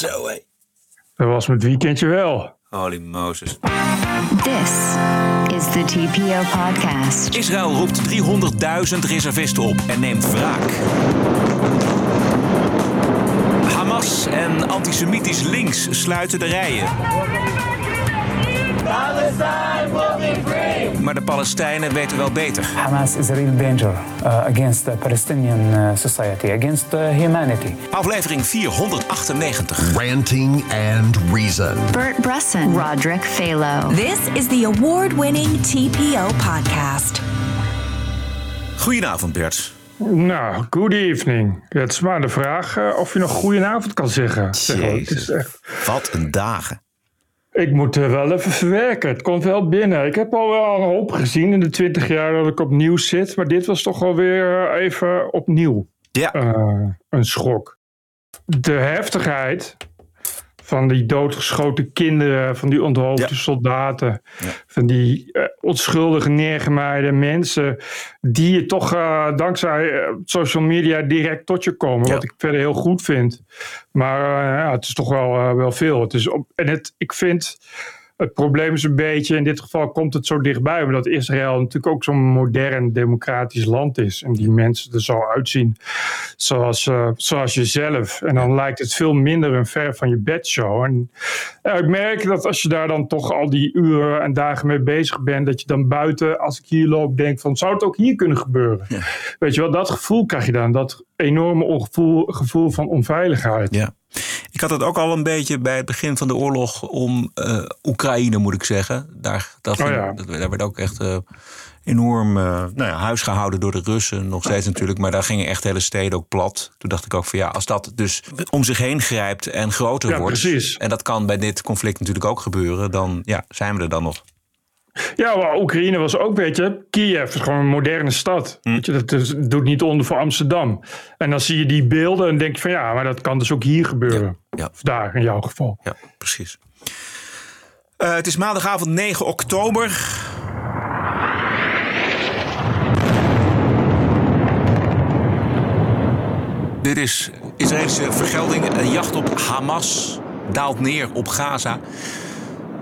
Zo hé. Dat was met weekendje wel. Holy Moses. This is the TPO podcast. Israël roept 300.000 reservisten op en neemt wraak. Hamas en antisemitisch links sluiten de rijen. Maar de Palestijnen weten wel beter. Hamas is a real danger uh, against the Palestinian uh, society, against humanity. Aflevering 498. Ranting and Reason. Bert Bresson, Roderick Phalo. This is the award winning TPO podcast. Goedenavond Bert. Nou, good evening. Het is maar de vraag uh, of je nog goedenavond kan zeggen. Jezus, echt... wat een dagen. Ik moet er wel even verwerken. Het komt wel binnen. Ik heb al wel een hoop gezien in de twintig jaar dat ik opnieuw zit. Maar dit was toch alweer even opnieuw. Ja. Uh, een schok. De heftigheid van die doodgeschoten kinderen, van die onthoofde ja. soldaten, ja. van die uh, onschuldige neergemaaide mensen, die je toch uh, dankzij uh, social media direct tot je komen, ja. wat ik verder heel goed vind. Maar ja, het is toch wel, wel veel. Het is op, en het, ik vind. Het probleem is een beetje, in dit geval komt het zo dichtbij, omdat Israël natuurlijk ook zo'n modern democratisch land is. En die mensen er zo uitzien zoals, uh, zoals jezelf. En dan lijkt het veel minder een ver van je bedshow. En uh, ik merk dat als je daar dan toch al die uren en dagen mee bezig bent, dat je dan buiten, als ik hier loop, denk van, zou het ook hier kunnen gebeuren? Ja. Weet je wel, dat gevoel krijg je dan. Dat enorme ongevoel, gevoel van onveiligheid. Ja. Ik had het ook al een beetje bij het begin van de oorlog om uh, Oekraïne, moet ik zeggen. Daar, dat, oh ja. dat, daar werd ook echt uh, enorm uh, nou ja, huis gehouden door de Russen. Nog steeds natuurlijk, maar daar gingen echt hele steden ook plat. Toen dacht ik ook van ja, als dat dus om zich heen grijpt en groter ja, wordt. Precies. En dat kan bij dit conflict natuurlijk ook gebeuren. Dan ja, zijn we er dan nog. Ja, maar Oekraïne was ook, weet je, Kiev is gewoon een moderne stad. Hm. Weet je, dat is, doet niet onder voor Amsterdam. En dan zie je die beelden en denk je van ja, maar dat kan dus ook hier gebeuren. Ja, ja. Of daar in jouw geval. Ja, precies. Uh, het is maandagavond 9 oktober. Dit is Israëlische vergelding. Een jacht op Hamas daalt neer op Gaza.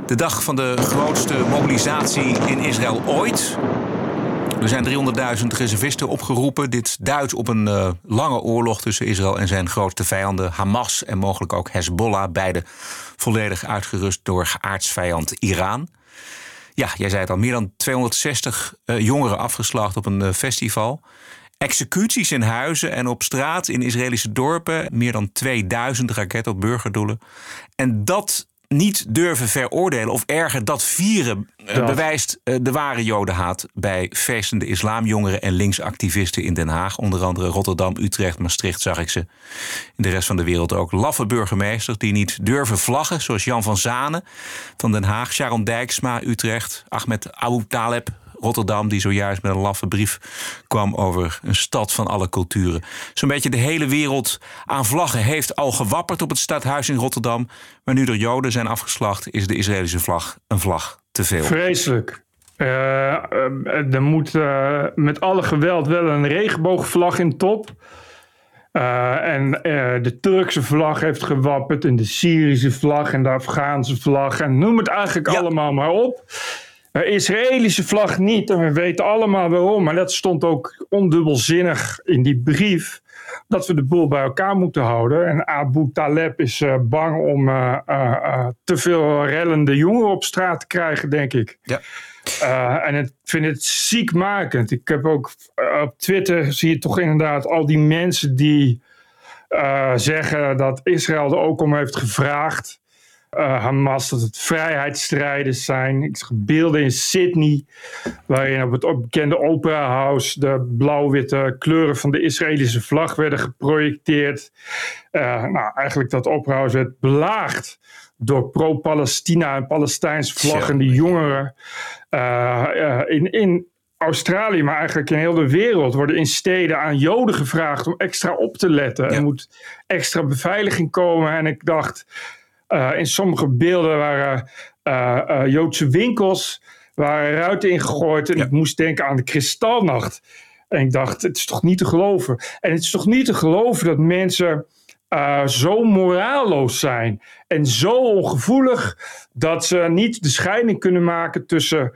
De dag van de grootste mobilisatie in Israël ooit. Er zijn 300.000 reservisten opgeroepen. Dit duidt op een uh, lange oorlog tussen Israël en zijn grootste vijanden Hamas en mogelijk ook Hezbollah. Beide volledig uitgerust door aardsvijand Iran. Ja, jij zei het al, meer dan 260 uh, jongeren afgeslacht op een uh, festival. Executies in huizen en op straat in Israëlische dorpen. Meer dan 2000 raketten op burgerdoelen. En dat niet durven veroordelen of erger dat vieren uh, bewijst uh, de ware jodenhaat bij feestende islamjongeren en linksactivisten in Den Haag. Onder andere Rotterdam, Utrecht, Maastricht zag ik ze. In de rest van de wereld ook laffe burgemeesters die niet durven vlaggen, zoals Jan van Zanen van Den Haag, Sharon Dijksma, Utrecht, Ahmed Abu Taleb, Rotterdam, die zojuist met een laffe brief kwam over een stad van alle culturen. Zo'n beetje de hele wereld aan vlaggen heeft al gewapperd op het stadhuis in Rotterdam. Maar nu er Joden zijn afgeslacht, is de Israëlische vlag een vlag te veel. Vreselijk. Uh, er moet uh, met alle geweld wel een regenboogvlag in top. Uh, en de Turkse vlag heeft gewapperd en de Syrische vlag en de Afghaanse vlag. En noem het eigenlijk ja. allemaal maar op. De Israëlische vlag niet. En we weten allemaal waarom. Maar dat stond ook ondubbelzinnig in die brief. Dat we de boel bij elkaar moeten houden. En Abu Taleb is uh, bang om uh, uh, te veel rellende jongeren op straat te krijgen, denk ik. Ja. en ik vind het ziekmakend. Ik heb ook op Twitter zie je toch inderdaad al die mensen die zeggen dat Israël er ook om heeft gevraagd. Uh, Hamas, dat het vrijheidsstrijders zijn. Ik zag beelden in Sydney, waarin op het bekende Opera House de blauw-witte kleuren van de Israëlische vlag werden geprojecteerd. Uh, nou, eigenlijk dat Opera House werd belaagd door pro-Palestina en Palestijnse vlaggende jongeren. Uh, in, in Australië, maar eigenlijk in heel de wereld, worden in steden aan Joden gevraagd om extra op te letten. Ja. Er moet extra beveiliging komen. En ik dacht. Uh, in sommige beelden waren uh, uh, Joodse winkels, waren ruiten ingegooid. En ja. ik moest denken aan de kristalnacht. En ik dacht, het is toch niet te geloven. En het is toch niet te geloven dat mensen eh, zo moraalloos zijn en zo ongevoelig dat ze niet de scheiding kunnen maken tussen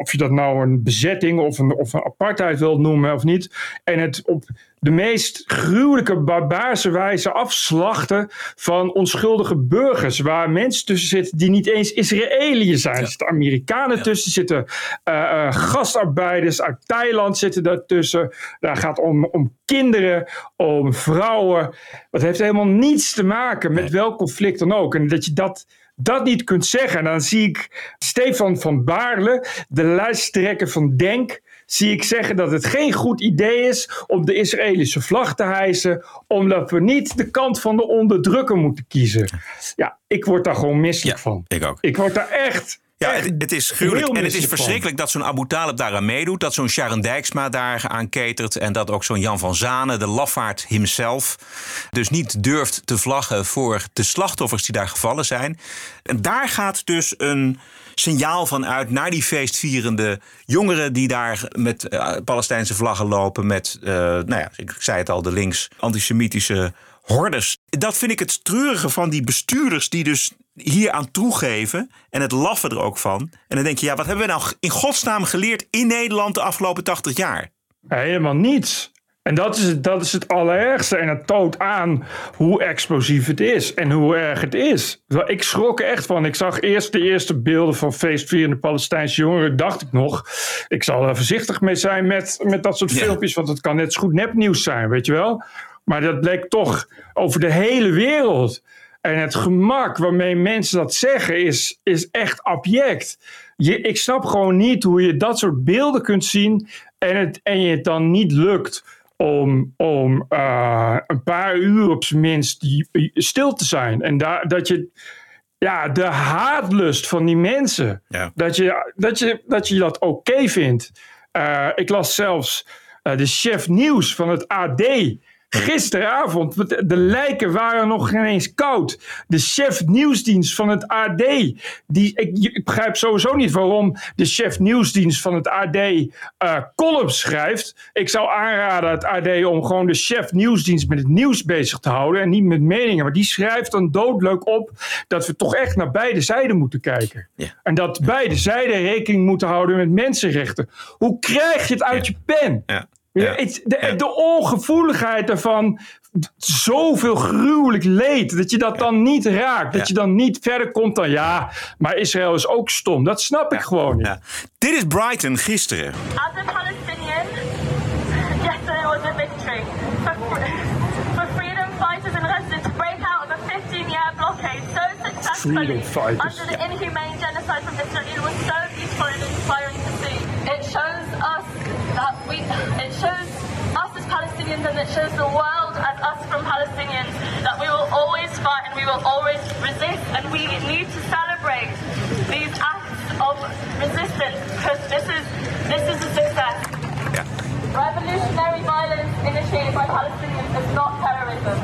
of je dat nou een bezetting of een, of een apartheid wilt noemen of niet, en het op de meest gruwelijke barbaarse wijze afslachten van onschuldige burgers, waar mensen tussen zitten die niet eens Israëliërs zijn. Er zitten Amerikanen tussen, zitten eh, eh, gastarbeiders uit Thailand zitten daartussen. Daar gaat om, om kinderen, om vrouwen. Dat heeft helemaal niets te maken met welk conflict dan ook. En dat je dat dat niet kunt zeggen. En dan zie ik Stefan van Baarle, de lijsttrekker van Denk, zie ik zeggen dat het geen goed idee is om de Israëlische vlag te hijsen, omdat we niet de kant van de onderdrukker moeten kiezen. Ja, ik word daar gewoon misselijk van. Ik ook. Ik word daar echt Ja, het, het is gruwelijk. En het is verschrikkelijk dat zo'n Abu Talib daaraan meedoet. Dat zo'n Sharon Dijksma daar aan ketert. En dat ook zo'n Jan van Zanen, de lafaard himself... dus niet durft te vlaggen voor de slachtoffers die daar gevallen zijn. En daar gaat dus een signaal van uit naar die feestvierende jongeren... die daar met eh, Palestijnse vlaggen lopen. Met, eh, nou ja, ik zei het al, de links antisemitische hordes. Dat vind ik het treurige van die bestuurders die dus hier aan toegeven en het laffen er ook van. En dan denk je, ja, wat hebben we nou in godsnaam geleerd in Nederland de afgelopen 80 jaar? Helemaal niets. En dat is, het, dat is het allerergste. En het toont aan hoe explosief het is en hoe erg het is. Ik schrok er echt van. Ik zag eerst de eerste beelden van feestvierende Palestijnse jongeren. Dacht ik nog, ik zal er voorzichtig mee zijn met, met dat soort filmpjes. Want het kan net zo goed nepnieuws zijn, weet je wel. Maar dat bleek toch over de hele wereld. En het gemak waarmee mensen dat zeggen is, is echt abject. Je, ik snap gewoon niet hoe je dat soort beelden kunt zien en, het, en je het dan niet lukt om, om eh, een paar uur op zijn minst stil te zijn. En daar, dat je ja, de haatlust van die mensen, Ja. dat, je, dat, je, dat je dat oké vindt. Eh, ik las zelfs eh, de chef nieuws van het AD. Gisteravond, de lijken waren nog geen eens koud. De chef nieuwsdienst van het AD. Die, ik, ik begrijp sowieso niet waarom de chef nieuwsdienst van het AD eh columns schrijft. Ik zou aanraden het AD om gewoon de chef nieuwsdienst met het nieuws bezig te houden. En niet met meningen. Maar die schrijft dan doodleuk op dat we toch echt naar beide zijden moeten kijken. Ja. En dat beide zijden rekening moeten houden met mensenrechten. Hoe krijg je het uit je pen? Ja. Ja, de, de ongevoeligheid daarvan, zoveel gruwelijk leed, dat je dat dan niet raakt. Dat Ja. je dan niet verder komt dan ja, maar Israël is ook stom. Dat snap ik gewoon niet. Ja. Dit is Brighton gisteren. As a Palestinian, yesterday was a victory for, for freedom fighters in Gaza to break out of a 15-year blockade so successfully Freedom fighters. under the inhumane genocide from Israel was so beautiful and it shows the world as us from Palestinians that we will always fight and we will always resist and we need to celebrate these acts of resistance because this is this is a success. Ja. Revolutionary violence initiated by Palestinians is not terrorism.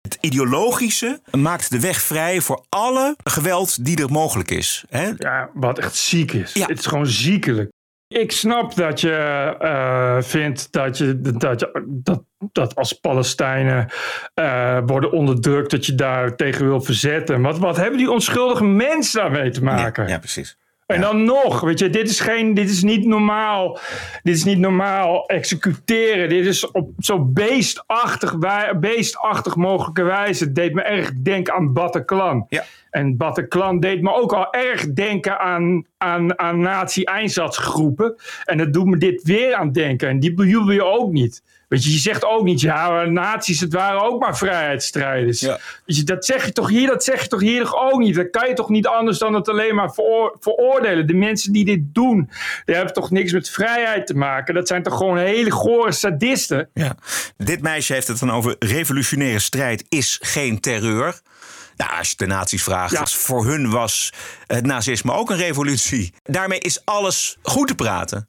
Het ideologische maakt de weg vrij voor alle geweld die er mogelijk is. Hè? Ja, wat echt ziek is. Ja. Het is gewoon ziekelijk. Ik snap dat je eh, vindt dat, je, dat, je, dat, dat als Palestijnen eh, worden onderdrukt, dat je daar tegen wil verzetten. Wat, wat hebben die onschuldige mensen daarmee te maken? Ja, precies. En dan nog, weet je, dit is, geen, dit is niet normaal. Dit is niet normaal executeren. Dit is op zo beestachtig, beestachtig mogelijke wijze. Het deed me erg denken aan Bataclan. Ja. En Bataclan deed me ook al erg denken aan, aan, aan nazi-einsatzgroepen. En dat doet me dit weer aan denken. En die bejubel je ook niet. Weet je, je zegt ook niet, ja, nazi's, het waren ook maar vrijheidsstrijders. Ja. Weet je, dat zeg je toch hier, dat zeg je toch hier toch ook niet. Dat kan je toch niet anders dan het alleen maar veroor- veroordelen. De mensen die dit doen, die hebben toch niks met vrijheid te maken. Dat zijn toch gewoon hele gore sadisten. Ja. Dit meisje heeft het dan over revolutionaire strijd is geen terreur. Nou, als je de nazi's vraagt, Ja. voor hun was het nazisme ook een revolutie. Daarmee is alles goed te praten.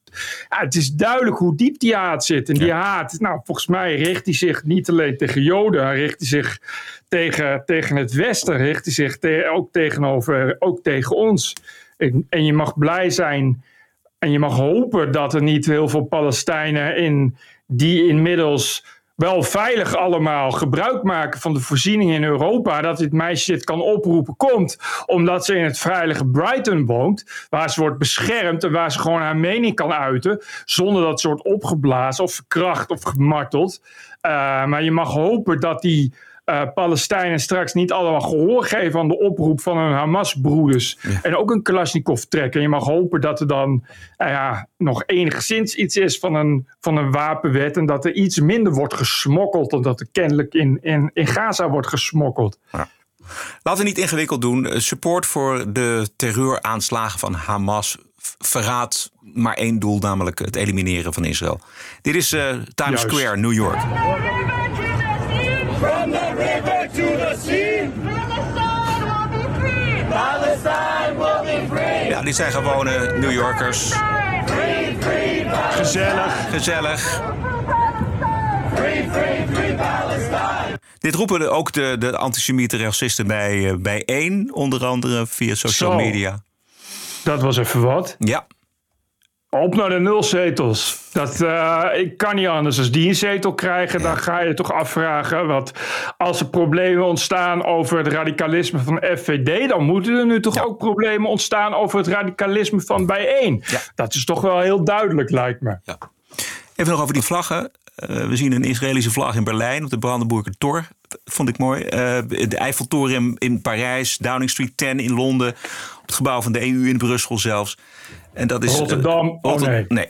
Ja, het is duidelijk hoe diep die haat zit. En die haat, nou, volgens mij richt hij zich niet alleen tegen Joden, hij richt hij zich tegen, tegen het Westen, richt hij zich te- ook, tegenover, ook tegen ons. En, en je mag blij zijn en je mag hopen dat er niet heel veel Palestijnen in die inmiddels wel veilig allemaal gebruik maken van de voorzieningen in Europa. Dat dit meisje dit kan oproepen komt omdat ze in het veilige Brighton woont. Waar ze wordt beschermd en waar ze gewoon haar mening kan uiten. Zonder dat ze wordt opgeblazen of verkracht of gemarteld. Uh, maar je mag hopen dat die uh, Palestijnen straks niet allemaal gehoor geven aan de oproep van hun Hamas-broeders. En ook een Kalashnikov trekken. En je mag hopen dat er dan uh, ja, nog enigszins iets is van een, van een wapenwet. En dat er iets minder wordt gesmokkeld dan dat er kennelijk in, in, in Gaza wordt gesmokkeld. Ja. Laten we niet ingewikkeld doen. Support voor de terreuraanslagen van Hamas verraadt maar één doel, namelijk het elimineren van Israël. Dit is uh, Times Juist. Square, New York. Palestine will be free. Ja, dit zijn gewone New Yorkers. Free, free, gezellig. Gezellig. Free, free, free Palestine. Dit roepen ook de, de antisemieten racisten bij, bij één, onder andere via social Zo. media. Dat was even wat. Ja. Op naar de nul zetels. Dat uh, ik kan niet anders. Als die een zetel krijgen, dan ga je toch afvragen. Want als er problemen ontstaan over het radicalisme van FVD, dan moeten er nu toch ja. ook problemen ontstaan over het radicalisme van bijeen. Ja. Dat is toch wel heel duidelijk, lijkt me. Ja. Even nog over die vlaggen. Uh, we zien een Israëlische vlag in Berlijn op de Brandenburger Tor. Vond ik mooi. Uh, de Eiffeltoren in, in Parijs, Downing Street 10 in Londen. Op het gebouw van de EU in Brussel zelfs. En dat is, Rotterdam. Uh, Rotter oh nee. nee.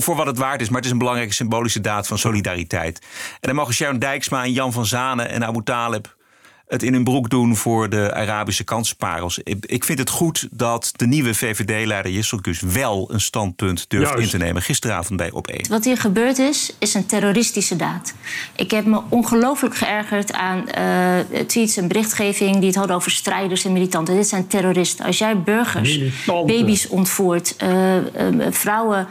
Voor wat het waard is, maar het is een belangrijke symbolische daad van solidariteit. En dan mogen Sharon Dijksma en Jan van Zanen en Abu Talib het in hun broek doen voor de Arabische kansenparels. Ik vind het goed dat de nieuwe VVD-leider Jesselkus wel een standpunt durft Juist. in te nemen. Gisteravond bij Op 1. Wat hier gebeurd is, is een terroristische daad. Ik heb me ongelooflijk geërgerd aan uh, tweets en berichtgeving die het hadden over strijders en militanten. Dit zijn terroristen. Als jij burgers, Militanten. baby's ontvoert, uh, uh, vrouwen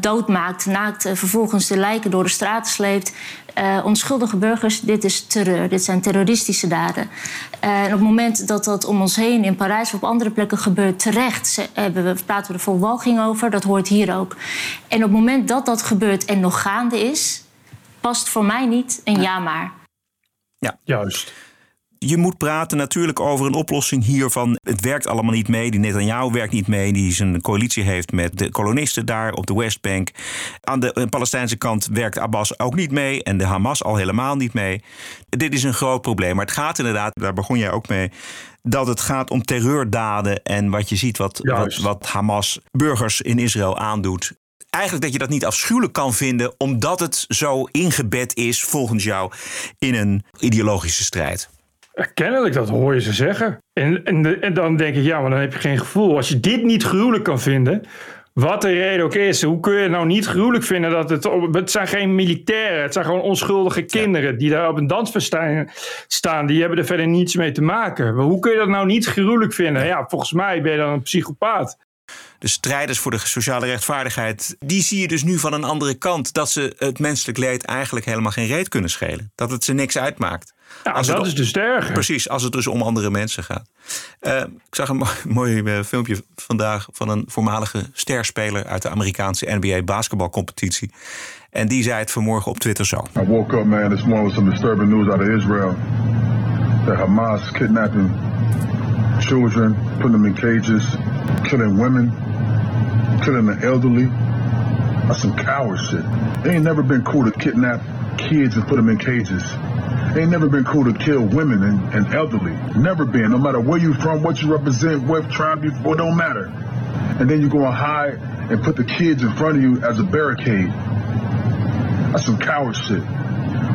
doodmaakt, naakt, vervolgens de lijken door de straten sleept. Uh, onschuldige burgers, dit is terreur. Dit zijn terroristische daden. Uh, en op het moment dat dat om ons heen in Parijs of op andere plekken gebeurt, terecht ze, hebben we, praten we er vol walging over. Dat hoort hier ook. En op het moment dat dat gebeurt en nog gaande is, past voor mij niet een ja maar. Ja, juist. Je moet praten natuurlijk over een oplossing hiervan. Het werkt allemaal niet mee. Die Netanyahu werkt niet mee. Die zijn coalitie heeft met de kolonisten daar op de Westbank. Aan de Palestijnse kant werkt Abbas ook niet mee. En de Hamas al helemaal niet mee. Dit is een groot probleem. Maar het gaat inderdaad, daar begon jij ook mee. Dat het gaat om terreurdaden. En wat je ziet wat, wat, wat Hamas burgers in Israël aandoet eigenlijk dat je dat niet afschuwelijk kan vinden, omdat het zo ingebed is, volgens jou, in een ideologische strijd. Kennelijk, dat hoor je ze zeggen. En, en, en, dan denk ik, ja, maar dan heb je geen gevoel. Als je dit niet gruwelijk kan vinden, wat de reden ook is, hoe kun je nou niet gruwelijk vinden dat het. Het zijn geen militairen, het zijn gewoon onschuldige kinderen die daar op een dansfestijn staan. Die hebben er verder niets mee te maken. Maar hoe kun je dat nou niet gruwelijk vinden? Ja, volgens mij ben je dan een psychopaat de strijders voor de sociale rechtvaardigheid, die zie je dus nu van een andere kant. Dat ze het menselijk leed eigenlijk helemaal geen reet kunnen schelen. Dat het ze niks uitmaakt. Ja, als dat het, is dus erger. Precies, als het dus om andere mensen gaat. Uh, ik zag een mooi, mooi uh, filmpje vandaag van een voormalige sterspeler uit de Amerikaanse NBA basketbalcompetitie. En die zei het vanmorgen op Twitter zo. I woke up man this morning with some disturbing news out of Israel. The Hamas kidnapping children, putting them in cages, killing women, killing the elderly. That's some coward shit. It ain't never been cool to kidnap kids and put them in cages. It ain't never been cool to kill women and, and elderly. Never been. No matter where you from, what you represent, what tribe you, it don't matter. And then you go and hide and put the kids in front of you as a barricade. That's some coward shit.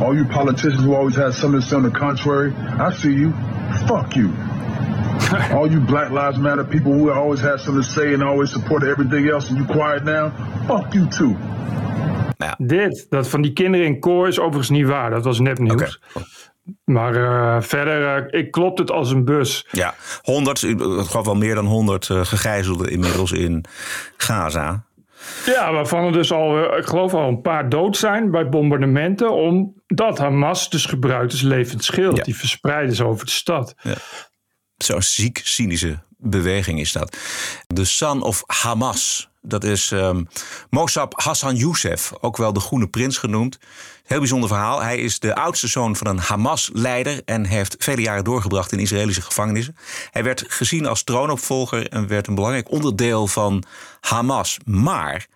All you politicians who always had something to say on the contrary, I see you. Fuck you. All you Black Lives Matter people who always have something to say and always support everything else and you quiet now, fuck you too. Ja. Dit, dat van die kinderen in koor is overigens niet waar. Dat was nepnieuws. Okay. Maar uh, verder, uh, ik klopt het als een bus. Ja, 100, ik wel meer dan 100 uh, gegijzelden inmiddels in Gaza. Ja, waarvan er dus al, ik geloof al een paar dood zijn bij bombardementen. Omdat Hamas dus gebruikt als levend schild. Ja. Die verspreiden ze over de stad. Ja. Zo'n ziek cynische beweging is dat. The Son of Hamas. Dat is um, Mossab Hassan Youssef, ook wel de Groene Prins genoemd. Heel bijzonder verhaal. Hij is de oudste zoon van een Hamas-leider en heeft vele jaren doorgebracht in Israëlische gevangenissen. Hij werd gezien als troonopvolger en werd een belangrijk onderdeel van Hamas. Maar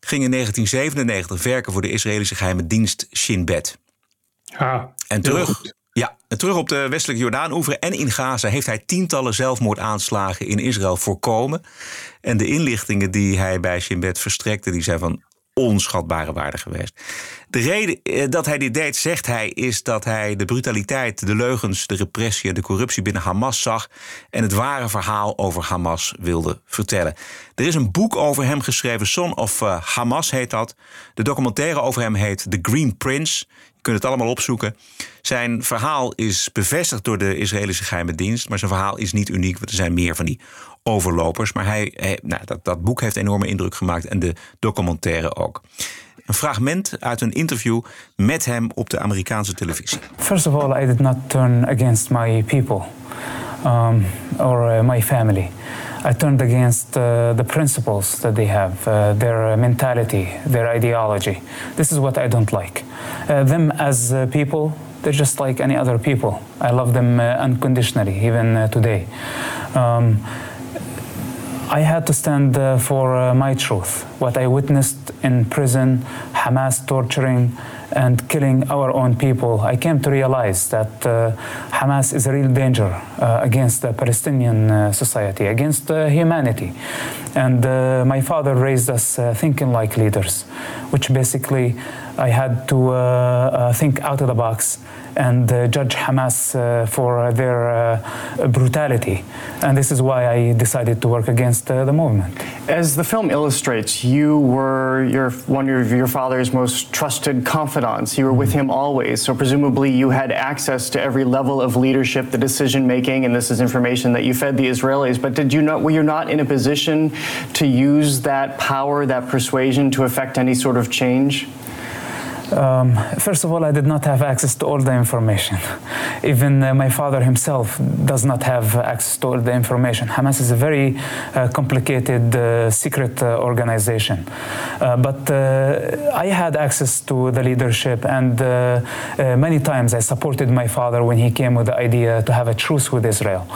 ging in 1997 werken voor de Israëlische geheime dienst Shin Bet. Ja, en terug, ja, terug op de westelijke Jordaan-oever en in Gaza heeft hij tientallen zelfmoordaanslagen in Israël voorkomen. En de inlichtingen die hij bij Shin Bet verstrekte, die zijn van onschatbare waarde geweest. De reden eh, dat hij dit deed, zegt hij, is dat hij de brutaliteit, de leugens, de repressie en de corruptie binnen Hamas zag en het ware verhaal over Hamas wilde vertellen. Er is een boek over hem geschreven, Son of eh, Hamas heet dat. De documentaire over hem heet The Green Prince. Kunt het allemaal opzoeken. Zijn verhaal is bevestigd door de Israëlische geheime dienst, maar zijn verhaal is niet uniek, want er zijn meer van die overlopers. Maar hij, hij nou, dat, dat boek heeft enorme indruk gemaakt en de documentaire ook. Een fragment uit een interview met hem op de Amerikaanse televisie. First of all, I did not turn against my people um, or uh, my family. I turned against uh, the principles that they have, uh, their mentality, their ideology. This is what I don't like. Uh, them as uh, people, they're just like any other people. I love them uh, unconditionally, even today. Um, I had to stand uh, for uh, my truth. What I witnessed in prison, Hamas torturing and killing our own people, I came to realize that uh, Hamas is a real danger uh, against the Palestinian uh, society, against uh, humanity. And my father raised us thinking like leaders, which basically I had to think out of the box and uh, judge Hamas uh, for their uh, brutality. And this is why I decided to work against the movement. As the film illustrates, you were your, one of your father's most trusted confidants. You were with him always. So presumably you had access to every level of leadership, the decision making, and this is information that you fed the Israelis. But did you not, were you not in a position to use that power, that persuasion to affect any sort of change? Um, first of all, I did not have access to all the information. Even uh, my father himself does not have access to all the information. Hamas is a very uh, complicated uh, secret uh, organization. Uh, but uh, I had access to the leadership, and many times I supported my father when he came with the idea to have a truce with Israel.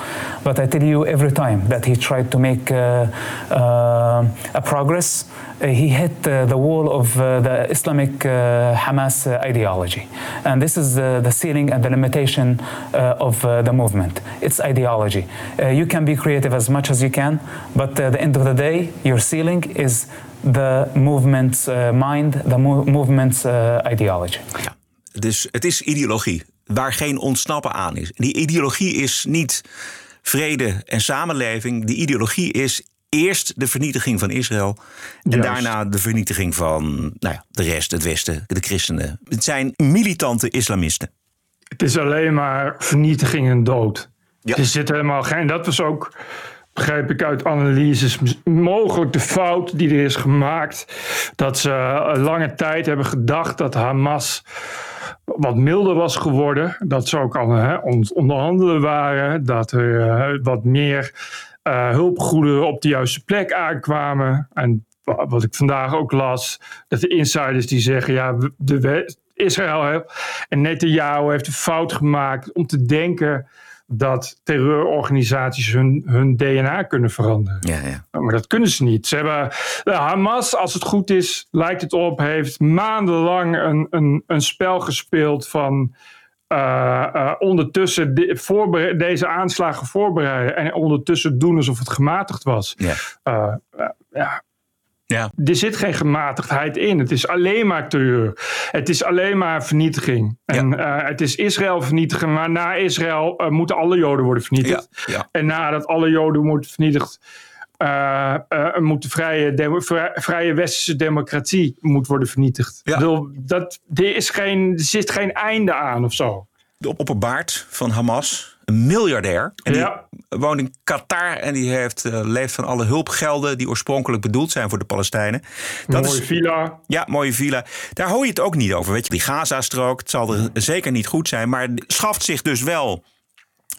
But I tell you, every time that he tried to make uh, uh, a progress, uh, he hit the wall of the Islamic Hamas uh, ideology. And this is the, ceiling and the limitation uh, of uh, the movement. It's ideology. you can be creative as much as you can, but at the end of the day, your ceiling is the movement's mind, the mo movement's ideology. Ja, dus het is ideologie waar geen ontsnappen aan is. Die ideologie is niet vrede en samenleving. Die ideologie is eerst de vernietiging van Israël. En daarna de vernietiging van nou ja, de rest, het Westen, de christenen. Het zijn militante islamisten. Het is alleen maar vernietiging en dood. Ja. Er zit helemaal geen. Dat was ook, begrijp ik uit analyses, mogelijk de fout die er is gemaakt. Dat ze lange tijd hebben gedacht dat Hamas wat milder was geworden. Dat ze ook aan het onderhandelen waren. Dat er uh, wat meer uh, hulpgoederen op de juiste plek aankwamen. En wat ik vandaag ook las, dat de insiders die zeggen, ja, de Israël en Netanyahu heeft een fout gemaakt om te denken dat terreurorganisaties hun, hun DNA kunnen veranderen. Ja, ja. Maar dat kunnen ze niet. Ze hebben, Hamas, als het goed is, lijkt het op, heeft maandenlang een, een, een spel gespeeld van uh, uh, ondertussen de, deze aanslagen voorbereiden en ondertussen doen alsof het gematigd was. Ja. Uh, ja. Ja. Er zit geen gematigdheid in. Het is alleen maar terreur. Het is alleen maar vernietiging. En ja. het is Israël vernietigen, maar na Israël moeten alle Joden worden vernietigd. Ja. Ja. En nadat alle Joden worden vernietigd, uh, moet de vrije, vrije westerse democratie moet worden vernietigd. Ja. Bedoel, dat, er, is geen, er zit geen einde aan of zo. De opperbaard van Hamas, een miljardair. En die ja. woont in Qatar en die heeft, uh, leeft van alle hulpgelden die oorspronkelijk bedoeld zijn voor de Palestijnen. Dat mooie is, villa. Ja, mooie villa. Daar hoor je het ook niet over. Weet je, die Gaza-strook, het zal er zeker niet goed zijn, maar schaft zich dus wel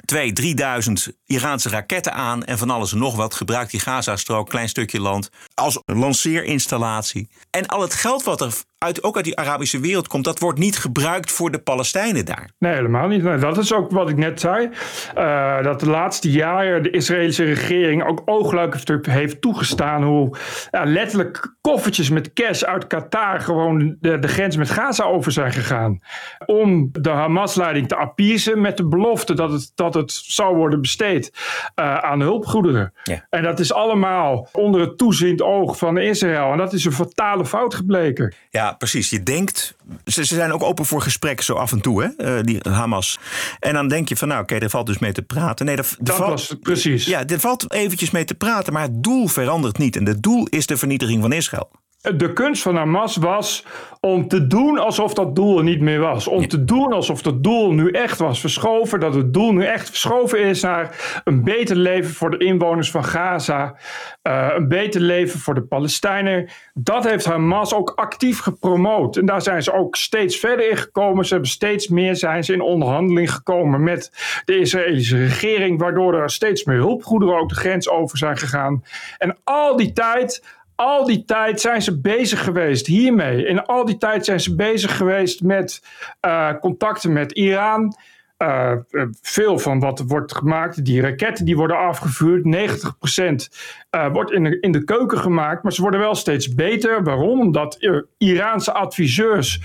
2, 3000 Iraanse raketten aan en van alles en nog wat. Gebruikt die Gazastrook, klein stukje land, als lanceerinstallatie. En al het geld wat er uit, ook uit die Arabische wereld komt, dat wordt niet gebruikt voor de Palestijnen daar. Nee, helemaal niet. Nee, dat is ook wat ik net zei. Uh, dat de laatste jaren de Israëlische regering ook oogluikend heeft toegestaan hoe letterlijk koffertjes met cash uit Qatar gewoon de, de grens met Gaza over zijn gegaan. Om de Hamas-leiding te appiezen met de belofte dat het, dat het zou worden besteed uh, aan hulpgoederen. Ja. En dat is allemaal onder het toeziend oog van Israël. En dat is een fatale fout gebleken. Ja, precies. Je denkt, ze, ze zijn ook open voor gesprek zo af en toe, hè, uh, die Hamas. En dan denk je van, nou oké, okay, er valt dus mee te praten. Nee, er dat valt, was het, precies. Ja, er valt eventjes mee te praten, maar het doel verandert niet. En het doel is de vernietiging van Israël. De kunst van Hamas was om te doen alsof dat doel er niet meer was. Om te doen alsof dat doel nu echt was verschoven. Dat het doel nu echt verschoven is naar een beter leven voor de inwoners van Gaza. eh, een beter leven voor de Palestijnen. Dat heeft Hamas ook actief gepromoot. En daar zijn ze ook steeds verder in gekomen. Ze hebben steeds meer zijn ze in onderhandeling gekomen met de Israëlische regering. Waardoor er steeds meer hulpgoederen ook de grens over zijn gegaan. En al die tijd al die tijd zijn ze bezig geweest hiermee. In al die tijd zijn ze bezig geweest met eh, contacten met Iran. Eh, eh, veel van wat wordt gemaakt, die raketten die worden afgevuurd, 90% eh, wordt in de, in de keuken gemaakt, maar ze worden wel steeds beter. Waarom? Omdat Iraanse adviseurs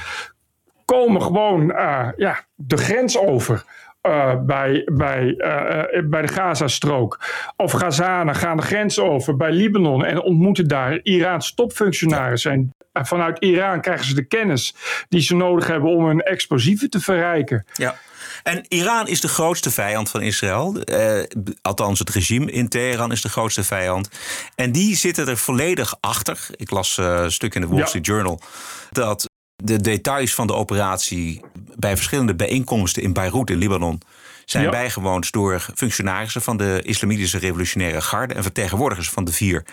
komen gewoon ja, de grens over. Eh, bij, bij, eh, eh, bij de Gazastrook. Of Gazanen gaan de grens over bij Libanon en ontmoeten daar Iraanse topfunctionarissen. En vanuit Iran krijgen ze de kennis die ze nodig hebben om hun explosieven te verrijken. Ja. En Iran is de grootste vijand van Israël. Althans, het regime in Teheran is de grootste vijand. En die zitten er volledig achter. Ik las een stuk in de Wall Ja. Street Journal dat de details van de operatie bij verschillende bijeenkomsten in Beirut in Libanon zijn Ja. bijgewoond door functionarissen van de Islamitische Revolutionaire Garde en vertegenwoordigers van de vier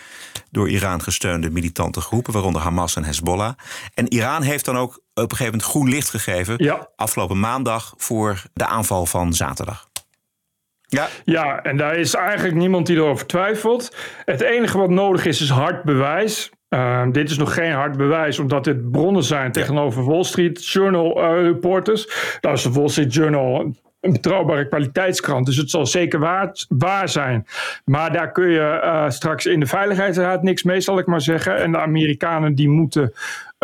door Iran gesteunde militante groepen, waaronder Hamas en Hezbollah. En Iran heeft dan ook op een gegeven moment groen licht gegeven Ja. afgelopen maandag voor de aanval van zaterdag. Ja, Ja, en daar is eigenlijk niemand die erover twijfelt. Het enige wat nodig is, is hard bewijs. Uh, dit is nog geen hard bewijs, omdat dit bronnen zijn tegenover Wall Street Journal uh, reporters. Dat is de Wall Street Journal een betrouwbare kwaliteitskrant, dus het zal zeker waar, waar zijn. Maar daar kun je uh, straks in de Veiligheidsraad niks mee, zal ik maar zeggen. En de Amerikanen die moeten,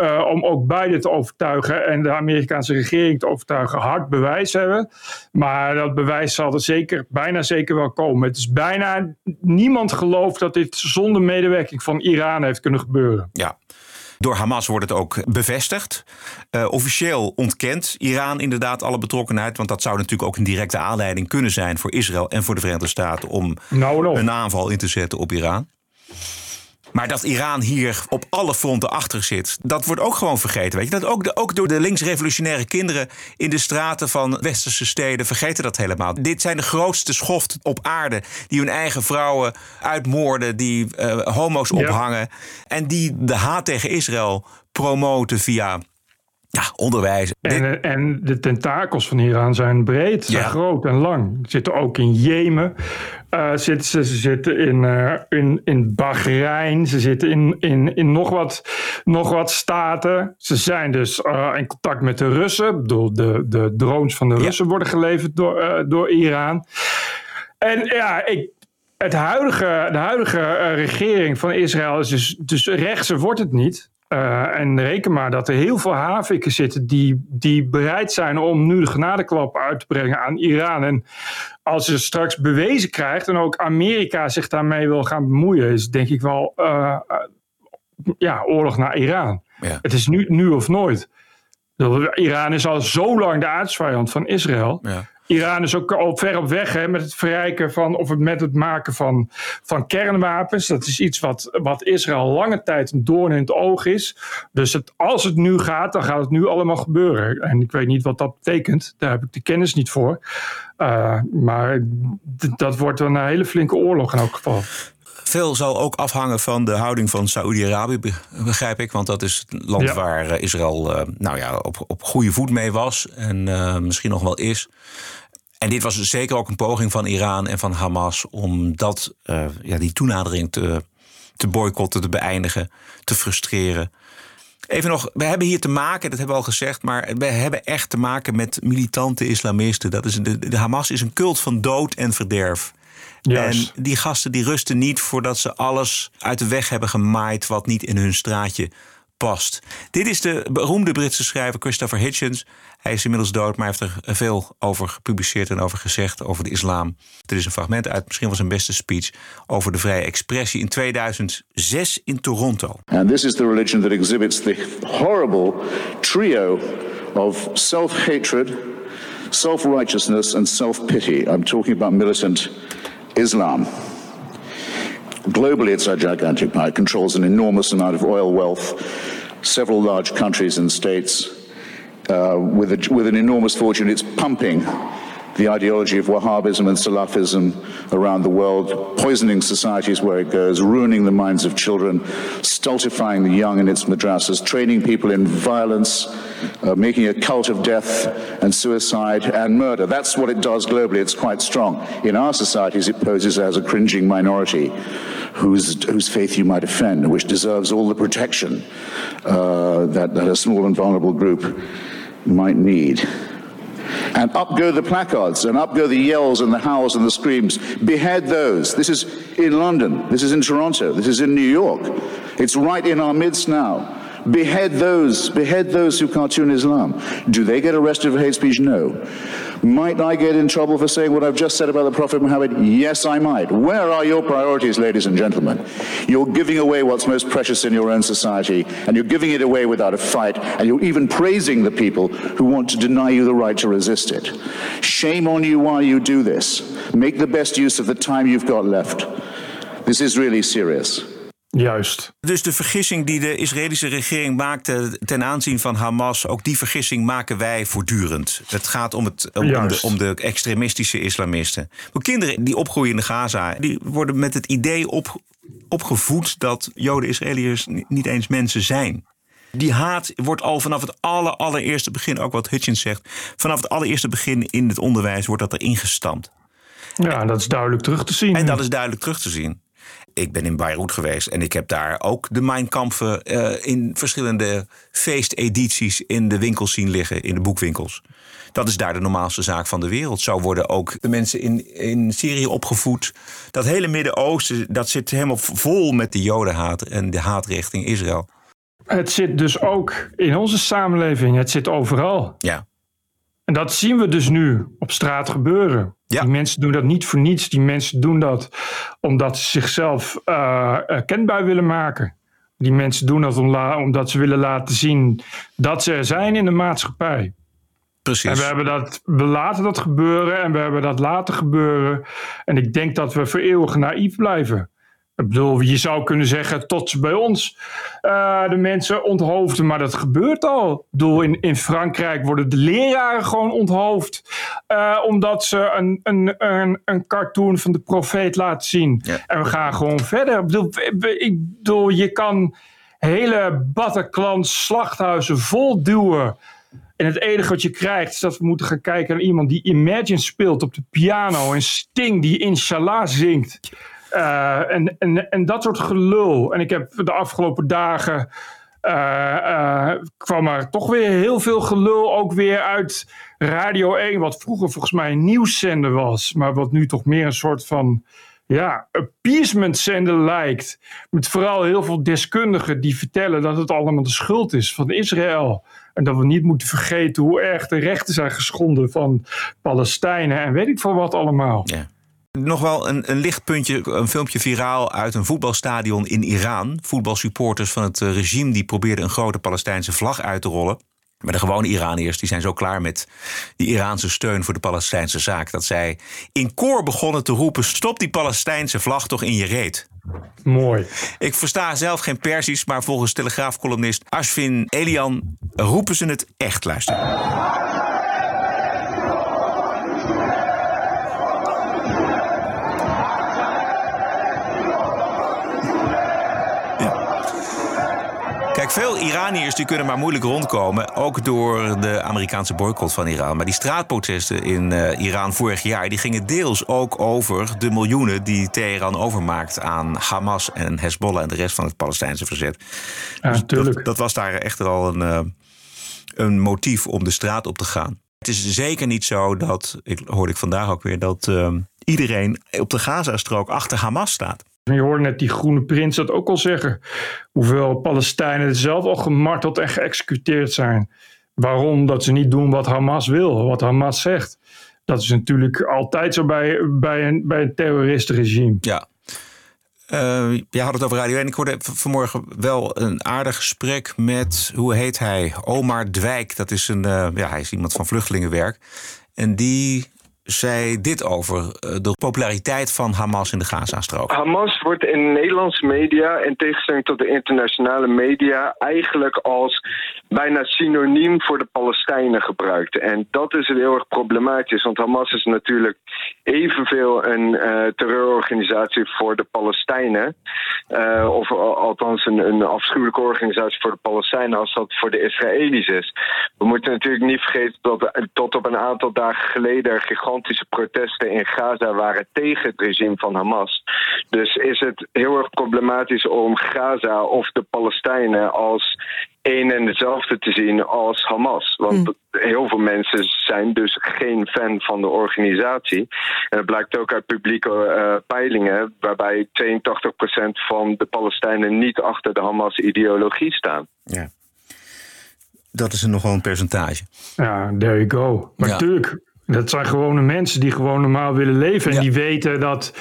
uh, om ook beide te overtuigen en de Amerikaanse regering te overtuigen, hard bewijs hebben. Maar dat bewijs zal er zeker, bijna zeker wel komen. Het is bijna niemand gelooft dat dit zonder medewerking van Iran heeft kunnen gebeuren. Ja. Door Hamas wordt het ook bevestigd. Uh, officieel ontkent Iran inderdaad alle betrokkenheid. Want dat zou natuurlijk ook een directe aanleiding kunnen zijn voor Israël en voor de Verenigde Staten om nou, no. een aanval in te zetten op Iran. Maar dat Iran hier op alle fronten achter zit, dat wordt ook gewoon vergeten. Weet je? Dat ook, de, ook door de linksrevolutionaire kinderen in de straten van westerse steden vergeten dat helemaal. Dit zijn de grootste schoft op aarde die hun eigen vrouwen uitmoorden, die uh, homo's ophangen ja. en die de haat tegen Israël promoten via ja, onderwijs. En, en, de tentakels van Iran zijn breed, zijn ja. groot en lang. Ze zitten ook in Jemen. Uh, zitten, ze, ze zitten in, uh, in, in Bahrein. Ze zitten in, in, in nog, wat, nog wat staten. Ze zijn dus uh, in contact met de Russen. De, de, de drones van de Russen worden geleverd door, door Iran. En ja, ik, het huidige, de huidige regering van Israël is dus, dus rechtse wordt het niet. Uh, en reken maar dat er heel veel haviken zitten die, die bereid zijn om nu de genadeklap uit te brengen aan Iran. En als je straks bewezen krijgt en ook Amerika zich daarmee wil gaan bemoeien, is denk ik wel uh, uh, ja, oorlog naar Iran. Ja. Het is nu, nu of nooit. Iran is al zo lang de aardsvijand van Israël. Ja. Iran is ook al ver op weg hè, met het verrijken van, of met het maken van, van kernwapens. Dat is iets wat, wat Israël lange tijd een doorn in het oog is. Dus als het nu gaat, dan gaat het nu allemaal gebeuren. En ik weet niet wat dat betekent. Daar heb ik de kennis niet voor. Uh, maar dat wordt een hele flinke oorlog in elk geval. Veel zal ook afhangen van de houding van Saoedi-Arabië, begrijp ik. Want dat is het land ja. waar uh, Israël uh, nou ja, op, op goede voet mee was. En uh, misschien nog wel is. En dit was dus zeker ook een poging van Iran en van Hamas om dat, uh, ja, die toenadering te, te boycotten, te beëindigen, te frustreren. Even nog, we hebben hier te maken, dat hebben we al gezegd, maar we hebben echt te maken met militante islamisten. Dat is, de, de Hamas is een cult van dood en verderf. Juist. En die gasten die rusten niet voordat ze alles uit de weg hebben gemaaid wat niet in hun straatje past. Dit is de beroemde Britse schrijver Christopher Hitchens. Hij is inmiddels dood, maar heeft er veel over gepubliceerd en over gezegd over de islam. Er is een fragment uit misschien wel zijn beste speech over de vrije expressie in 2006 in Toronto. And this is the religion that exhibits the horrible trio of self-hatred, self-righteousness and self-pity. I'm talking about militant Islam. Globally, it's a gigantic power. It controls an enormous amount of oil wealth, several large countries and states, uh, with, a, with an enormous fortune. It's pumping the ideology of Wahhabism and Salafism around the world, poisoning societies where it goes, ruining the minds of children, stultifying the young in its madrasas, training people in violence, uh, making a cult of death and suicide and murder. That's what it does globally. It's quite strong. In our societies, it poses as a cringing minority whose, whose faith you might offend, which deserves all the protection uh, that, that a small and vulnerable group might need. And up go the placards, and up go the yells and the howls and the screams. Behead those. This is in London. This is in Toronto. This is in New York. It's right in our midst now. Behead those, behead those who cartoon Islam. Do they get arrested for hate speech? No. Might I get in trouble for saying what I've just said about the Prophet Muhammad? Yes, I might. Where are your priorities, ladies and gentlemen? You're giving away what's most precious in your own society, and you're giving it away without a fight, and you're even praising the people who want to deny you the right to resist it. Shame on you while you do this. Make the best use of the time you've got left. This is really serious. Juist. Dus de vergissing die de Israëlische regering maakte ten aanzien van Hamas, ook die vergissing maken wij voortdurend. Het gaat om, het, om, om de, om de extremistische islamisten. De kinderen die opgroeien in de Gaza, die worden met het idee op, opgevoed dat Joden Israëliërs niet eens mensen zijn. Die haat wordt al vanaf het aller, allereerste begin, ook wat Hutchins zegt, vanaf het allereerste begin in het onderwijs wordt dat er ingestampt. Ja, dat is duidelijk terug te zien. En dat is duidelijk terug te zien ik ben in Beirut geweest en ik heb daar ook de Mein Kampfen uh, in verschillende feestedities in de winkels zien liggen, in de boekwinkels. Dat is daar de normaalste zaak van de wereld. Zo worden ook de mensen in, in Syrië opgevoed. Dat hele Midden-Oosten, dat zit helemaal vol met de jodenhaat en de haat richting Israël. Het zit dus ook in onze samenleving. Het zit overal. Ja. En dat zien we dus nu op straat gebeuren. Ja. Die mensen doen dat niet voor niets. Die mensen doen dat omdat ze zichzelf uh, kenbaar willen maken. Die mensen doen dat om omdat ze willen laten zien dat ze er zijn in de maatschappij. Precies. En we, hebben dat, we laten dat gebeuren en we hebben dat laten gebeuren. En ik denk dat we voor eeuwig naïef blijven. Ik bedoel, je zou kunnen zeggen tot ze bij ons uh, de mensen onthoofden, maar dat gebeurt al. Ik bedoel, in, in Frankrijk worden de leraren gewoon onthoofd, uh, omdat ze een, een, een, een cartoon van de profeet laten zien. Ja. En we gaan gewoon verder. Ik bedoel, ik bedoel je kan hele Bataclan slachthuizen vol duwen. En het enige wat je krijgt is dat we moeten gaan kijken naar iemand die Imagine speelt op de piano en Sting die Inshallah zingt. Uh, en, en, dat soort gelul. En ik heb de afgelopen dagen. Uh, uh, kwam er toch weer heel veel gelul. Ook weer uit Radio 1. Wat vroeger volgens mij een nieuwszender was. Maar wat nu toch meer een soort van. Ja, appeasement zender lijkt. Met vooral heel veel deskundigen die vertellen dat het allemaal de schuld is van Israël. En dat we niet moeten vergeten hoe erg de rechten zijn geschonden van Palestijnen. En weet ik veel wat allemaal. Ja. Nog wel een, een lichtpuntje, een filmpje viraal uit een voetbalstadion in Iran. Voetbalsupporters van het regime die probeerden een grote Palestijnse vlag uit te rollen. Maar de gewone Iraniërs die zijn zo klaar met die Iraanse steun voor de Palestijnse zaak... dat zij in koor begonnen te roepen... stop die Palestijnse vlag toch in je reet. Mooi. Ik versta zelf geen Persisch, maar volgens telegraafcolumnist Ashvin Elian... roepen ze het echt, luister. Kijk, veel Iraniërs die kunnen maar moeilijk rondkomen. Ook door de Amerikaanse boycott van Iran. Maar die straatprotesten in uh, Iran vorig jaar... die gingen deels ook over de miljoenen die Teheran overmaakt... aan Hamas en Hezbollah en de rest van het Palestijnse verzet. Ja, Dus natuurlijk. dat, dat was daar echt al een, uh, een motief om de straat op te gaan. Het is zeker niet zo dat, ik hoorde ik vandaag ook weer... dat uh, iedereen op de Gazastrook achter Hamas staat. Je hoorde net die groene prins dat ook al zeggen. Hoeveel Palestijnen zelf al gemarteld en geëxecuteerd zijn. Waarom? Dat ze niet doen wat Hamas wil, wat Hamas zegt. Dat is natuurlijk altijd zo bij, bij, een, bij een terroristenregime. Ja. Uh, jij had het over Radio 1. Ik hoorde vanmorgen wel een aardig gesprek met, hoe heet hij? Omar Dwijk. Dat is een, uh, ja, hij is iemand van vluchtelingenwerk. En die zei dit over de populariteit van Hamas in de Gazastrook. Hamas wordt in Nederlandse media, in tegenstelling tot de internationale media, eigenlijk als bijna synoniem voor de Palestijnen gebruikt. En dat is heel erg problematisch, want Hamas is natuurlijk evenveel een uh, terreurorganisatie voor de Palestijnen, uh, of althans een, een afschuwelijke organisatie voor de Palestijnen, als dat voor de Israëli's is. We moeten natuurlijk niet vergeten dat tot op een aantal dagen geleden er protesten in Gaza waren tegen het regime van Hamas. Dus is het heel erg problematisch om Gaza of de Palestijnen als een en dezelfde te zien als Hamas. Want mm. heel veel mensen zijn dus geen fan van de organisatie. En dat blijkt ook uit publieke uh, peilingen, waarbij 82% van de Palestijnen niet achter de Hamas-ideologie staan. Ja. Dat is een nogal een percentage. Ja, there you go. Maar Ja. Dat zijn gewone mensen die gewoon normaal willen leven. En Ja. die weten dat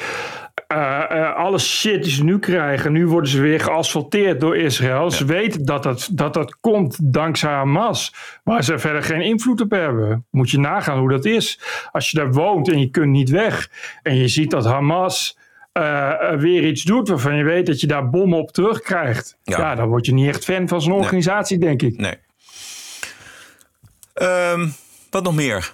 eh, eh, alle shit die ze nu krijgen, nu worden ze weer geasfalteerd door Israël. Ze weten dat dat, dat dat komt dankzij Hamas, waar ze verder geen invloed op hebben. Moet je nagaan hoe dat is. Als je daar woont en je kunt niet weg en je ziet dat Hamas eh, weer iets doet waarvan je weet dat je daar bommen op terugkrijgt. Ja. Ja, dan word je niet echt fan van zo'n organisatie, denk ik. Nee. Ehm, wat nog meer?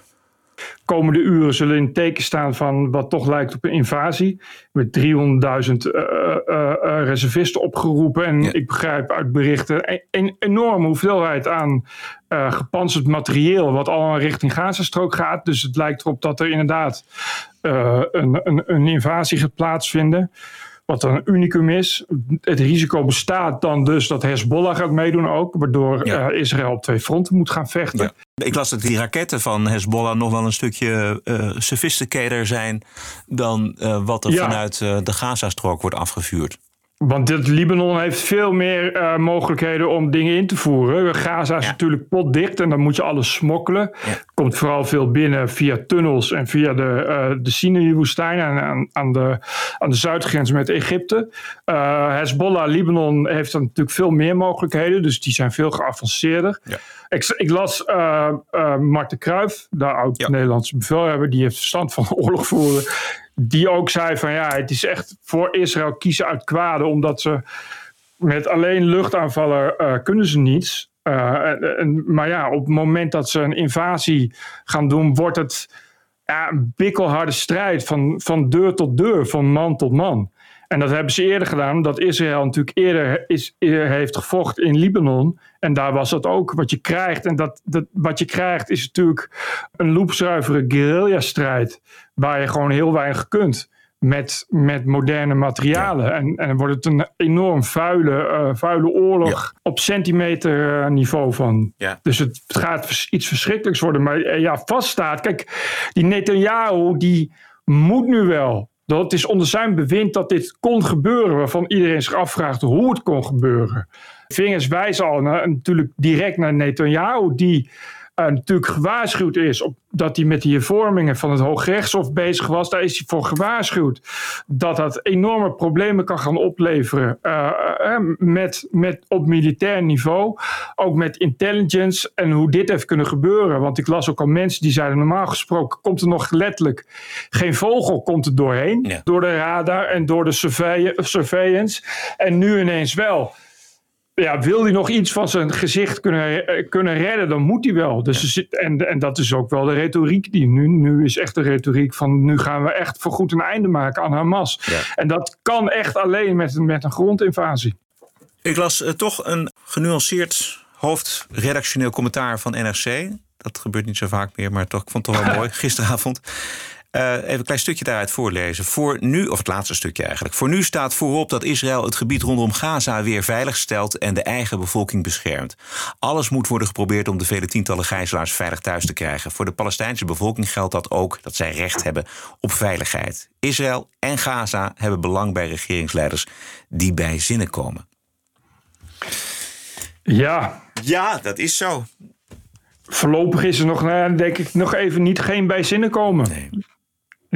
Komende uren zullen in het teken staan van wat toch lijkt op een invasie. Met 300.000 eh, eh, eh, reservisten opgeroepen. En ik begrijp uit berichten een, een enorme hoeveelheid aan eh gepantserd materieel. Wat allemaal richting Gazastrook gaat. Dus het lijkt erop dat er inderdaad een, een, een invasie gaat plaatsvinden. Wat een unicum is. Het risico bestaat dan dus dat Hezbollah gaat meedoen ook. Waardoor eh, Israël op twee fronten moet gaan vechten. Ik las dat die raketten van Hezbollah nog wel een stukje eh sophisticater zijn dan eh, wat er Ja. vanuit de Gazastrook wordt afgevuurd. Want dit Libanon heeft veel meer eh, mogelijkheden om dingen in te voeren. Gaza is natuurlijk potdicht en dan moet je alles smokkelen. Komt vooral veel binnen via tunnels en via de, eh de Sinai-woestijn aan, aan, de, aan de zuidgrens met Egypte. Eh, Hezbollah, Libanon heeft dan natuurlijk veel meer mogelijkheden. Dus die zijn veel geavanceerder. Ik, ik las Mark de Kruijf, de oud-Nederlandse bevelhebber, die heeft verstand van oorlog voeren. Die ook zei van ja, het is echt voor Israël kiezen uit kwade, omdat ze met alleen luchtaanvallen eh, kunnen ze niets. Eh, maar ja, op het moment dat ze een invasie gaan doen, wordt het ja, een bikkelharde strijd van, van deur tot deur, van man tot man. En dat hebben ze eerder gedaan, omdat Israël natuurlijk eerder is, eerder heeft gevochten in Libanon. En daar was dat ook wat je krijgt. En dat, dat, wat je krijgt is natuurlijk een loepzuivere guerrilla-strijd. Waar je gewoon heel weinig kunt met, met moderne materialen. En, en dan wordt het een enorm vuile, eh, vuile oorlog op centimeter eh, niveau van. Ja. Dus het gaat iets verschrikkelijks worden. Maar eh, ja, vaststaat. Kijk, die Netanyahu die moet nu wel. Dat het is onder zijn bewind dat dit kon gebeuren. Waarvan iedereen zich afvraagt hoe het kon gebeuren. Vingers wijzen al natuurlijk direct naar Netanyahu. Die eh, natuurlijk gewaarschuwd is op, dat hij met die hervormingen van het Hooggerechtshof bezig was. Daar is hij voor gewaarschuwd dat dat enorme problemen kan gaan opleveren eh, eh, met, met, op militair niveau. Ook met intelligence en hoe dit heeft kunnen gebeuren. Want ik las ook al mensen die zeiden normaal gesproken komt er nog letterlijk geen vogel komt er doorheen. Door de radar en door de surveillance. En nu ineens wel ja, wil hij nog iets van zijn gezicht kunnen, eh, kunnen redden, dan moet hij wel. Dus er zit, en, en dat is ook wel de retoriek die nu, nu is echt de retoriek van nu gaan we echt voorgoed een einde maken aan Hamas. En dat kan echt alleen met, met een grondinvasie. Ik las eh, toch een genuanceerd hoofdredactioneel commentaar van NRC. Dat gebeurt niet zo vaak meer, maar toch, ik vond het toch wel mooi. Gisteravond. Uh, even een klein stukje daaruit voorlezen. Voor nu, of het laatste stukje eigenlijk. Voor nu staat voorop dat Israël het gebied rondom Gaza weer veilig stelt en de eigen bevolking beschermt. Alles moet worden geprobeerd om de vele tientallen gijzelaars veilig thuis te krijgen. Voor de Palestijnse bevolking geldt dat ook dat zij recht hebben op veiligheid. Israël en Gaza hebben belang bij regeringsleiders die bij zinnen komen. Ja. Ja, dat is zo. Voorlopig is er nog, nou denk ik, nog even niet geen bijzinnen komen. Nee.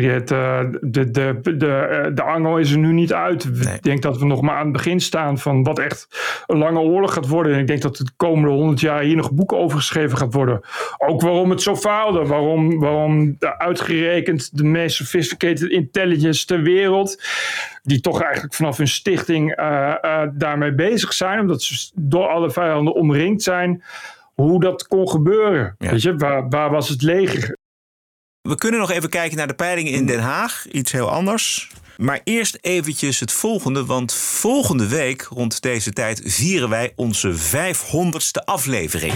Het, uh, de, de, de, eh, de angel is er nu niet uit. Ik denk dat we nog maar aan het begin staan van wat echt een lange oorlog gaat worden. En ik denk dat het de komende honderd jaar hier nog boeken over geschreven gaat worden. Ook waarom het zo faalde. Waarom, waarom uitgerekend de meest sophisticated intelligence ter wereld. Die toch eigenlijk vanaf hun stichting uh, daarmee bezig zijn. Omdat ze door alle vijanden omringd zijn hoe dat kon gebeuren. Weet je, waar, waar was het leger? We kunnen nog even kijken naar de peilingen in Den Haag. Iets heel anders. Maar eerst eventjes het volgende, want volgende week rond deze tijd vieren wij onze 500ste aflevering.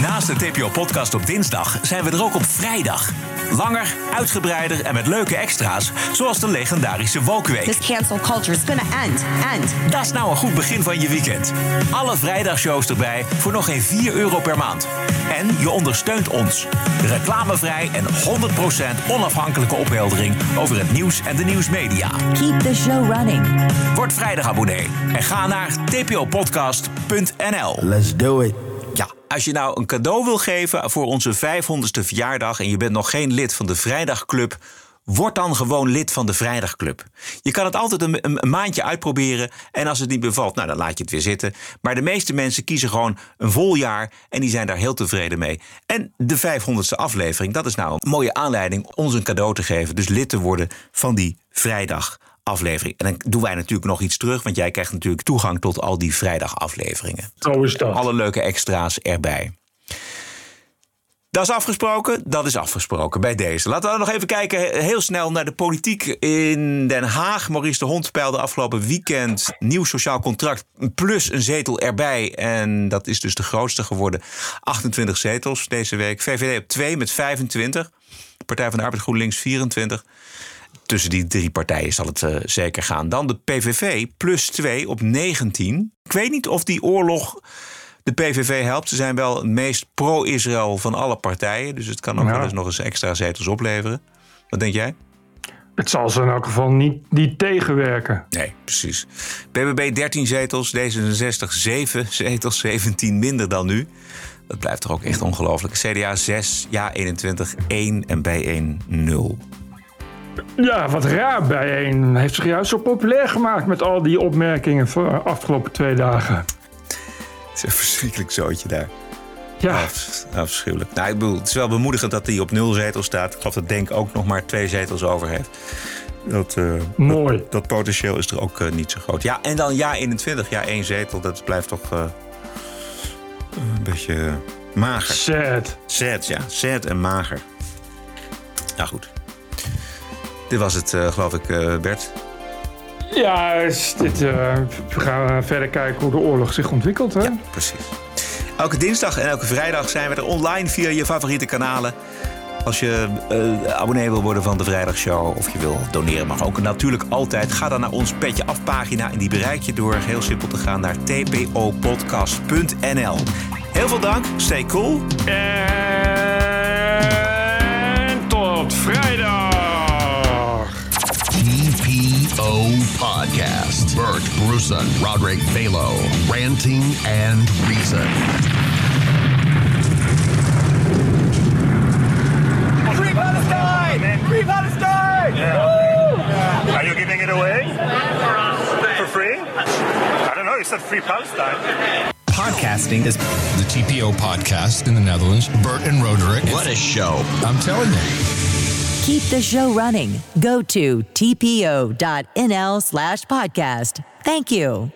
Naast de TPO-podcast op dinsdag zijn we er ook op vrijdag. Langer, uitgebreider en met leuke extra's, zoals de legendarische Wokweek. This cancel culture is gonna end, end. Dat is nou een goed begin van je weekend. Alle vrijdagshows erbij voor nog geen 4 euro per maand. En je ondersteunt ons. Reclamevrij en 100% onafhankelijke opheldering over het nieuws en de nieuwsmedia. Keep the show running. Word vrijdag abonnee en ga naar tpopodcast.nl. Let's do it. Als je nou een cadeau wil geven voor onze 500ste verjaardag en je bent nog geen lid van de Vrijdagclub, word dan gewoon lid van de Vrijdagclub. Je kan het altijd een, een, maandje uitproberen en als het niet bevalt, nou dan laat je het weer zitten. Maar de meeste mensen kiezen gewoon een vol jaar en die zijn daar heel tevreden mee. En de 500ste aflevering, dat is nou een mooie aanleiding ons een cadeau te geven. Dus lid te worden van die Vrijdag aflevering. En dan doen wij natuurlijk nog iets terug, want jij krijgt natuurlijk toegang tot al die vrijdagafleveringen. Zo is dat. Alle leuke extra's erbij. Dat is afgesproken, dat is afgesproken bij deze. Laten we nog even kijken heel snel naar de politiek in Den Haag. Maurice de Hond peilde afgelopen weekend nieuw sociaal contract plus een zetel erbij. En dat is dus de grootste geworden. 28 zetels deze week. VVD op 2 met 25. Partij van de Arbeid GroenLinks 24 tussen die drie partijen zal het uh, zeker gaan. Dan de PVV plus 2 op 19. Ik weet niet of die oorlog de PVV helpt. Ze zijn wel het meest pro-Israël van alle partijen. Dus het kan ook wel eens nog eens extra zetels opleveren. Wat denk jij? Het zal ze in elk geval niet, niet tegenwerken. Nee, precies. BBB 13 zetels, D66 7 zetels, 17 minder dan nu. Dat blijft toch ook echt ongelooflijk. CDA 6, Ja 21, 1 en B1 0. Ja, wat raar bijeen. Heeft zich juist zo populair gemaakt met al die opmerkingen van de afgelopen twee dagen. Het is een verschrikkelijk zootje daar. Ja. afschuwelijk. Nou, ik bedoel, het is wel bemoedigend dat hij op nul zetels staat. Ik geloof dat Denk ook nog maar twee zetels over heeft. Dat, uh, Mooi. Dat, dat, potentieel is er ook uh, niet zo groot. Ja, en dan ja 21, ja één zetel. Dat blijft toch uh, een beetje mager. Sad. Sad, ja. Sad en mager. Nou goed. Dit was het, uh, geloof ik, uh, Bert. Ja, dit, uh, we gaan verder kijken hoe de oorlog zich ontwikkelt. Hè? Ja, precies. Elke dinsdag en elke vrijdag zijn we er online via je favoriete kanalen. Als je abonnee wil worden van de Vrijdagshow of je wil doneren, mag ook natuurlijk altijd. Ga dan naar ons Petje Af pagina en die bereik je door heel simpel te gaan naar tpopodcast.nl. Heel veel dank, stay cool. En TPO Podcast. Bert Bruson, Roderick Balo, ranting and reason. Free Palestine! Free Palestine! Yeah. Are you giving it away? For free? I don't know, you said free Palestine. Podcasting is the TPO podcast in the Netherlands. Bert and Roderick. What a show. I'm telling you. Keep the show running. Go to tpo.nl slash podcast. Thank you.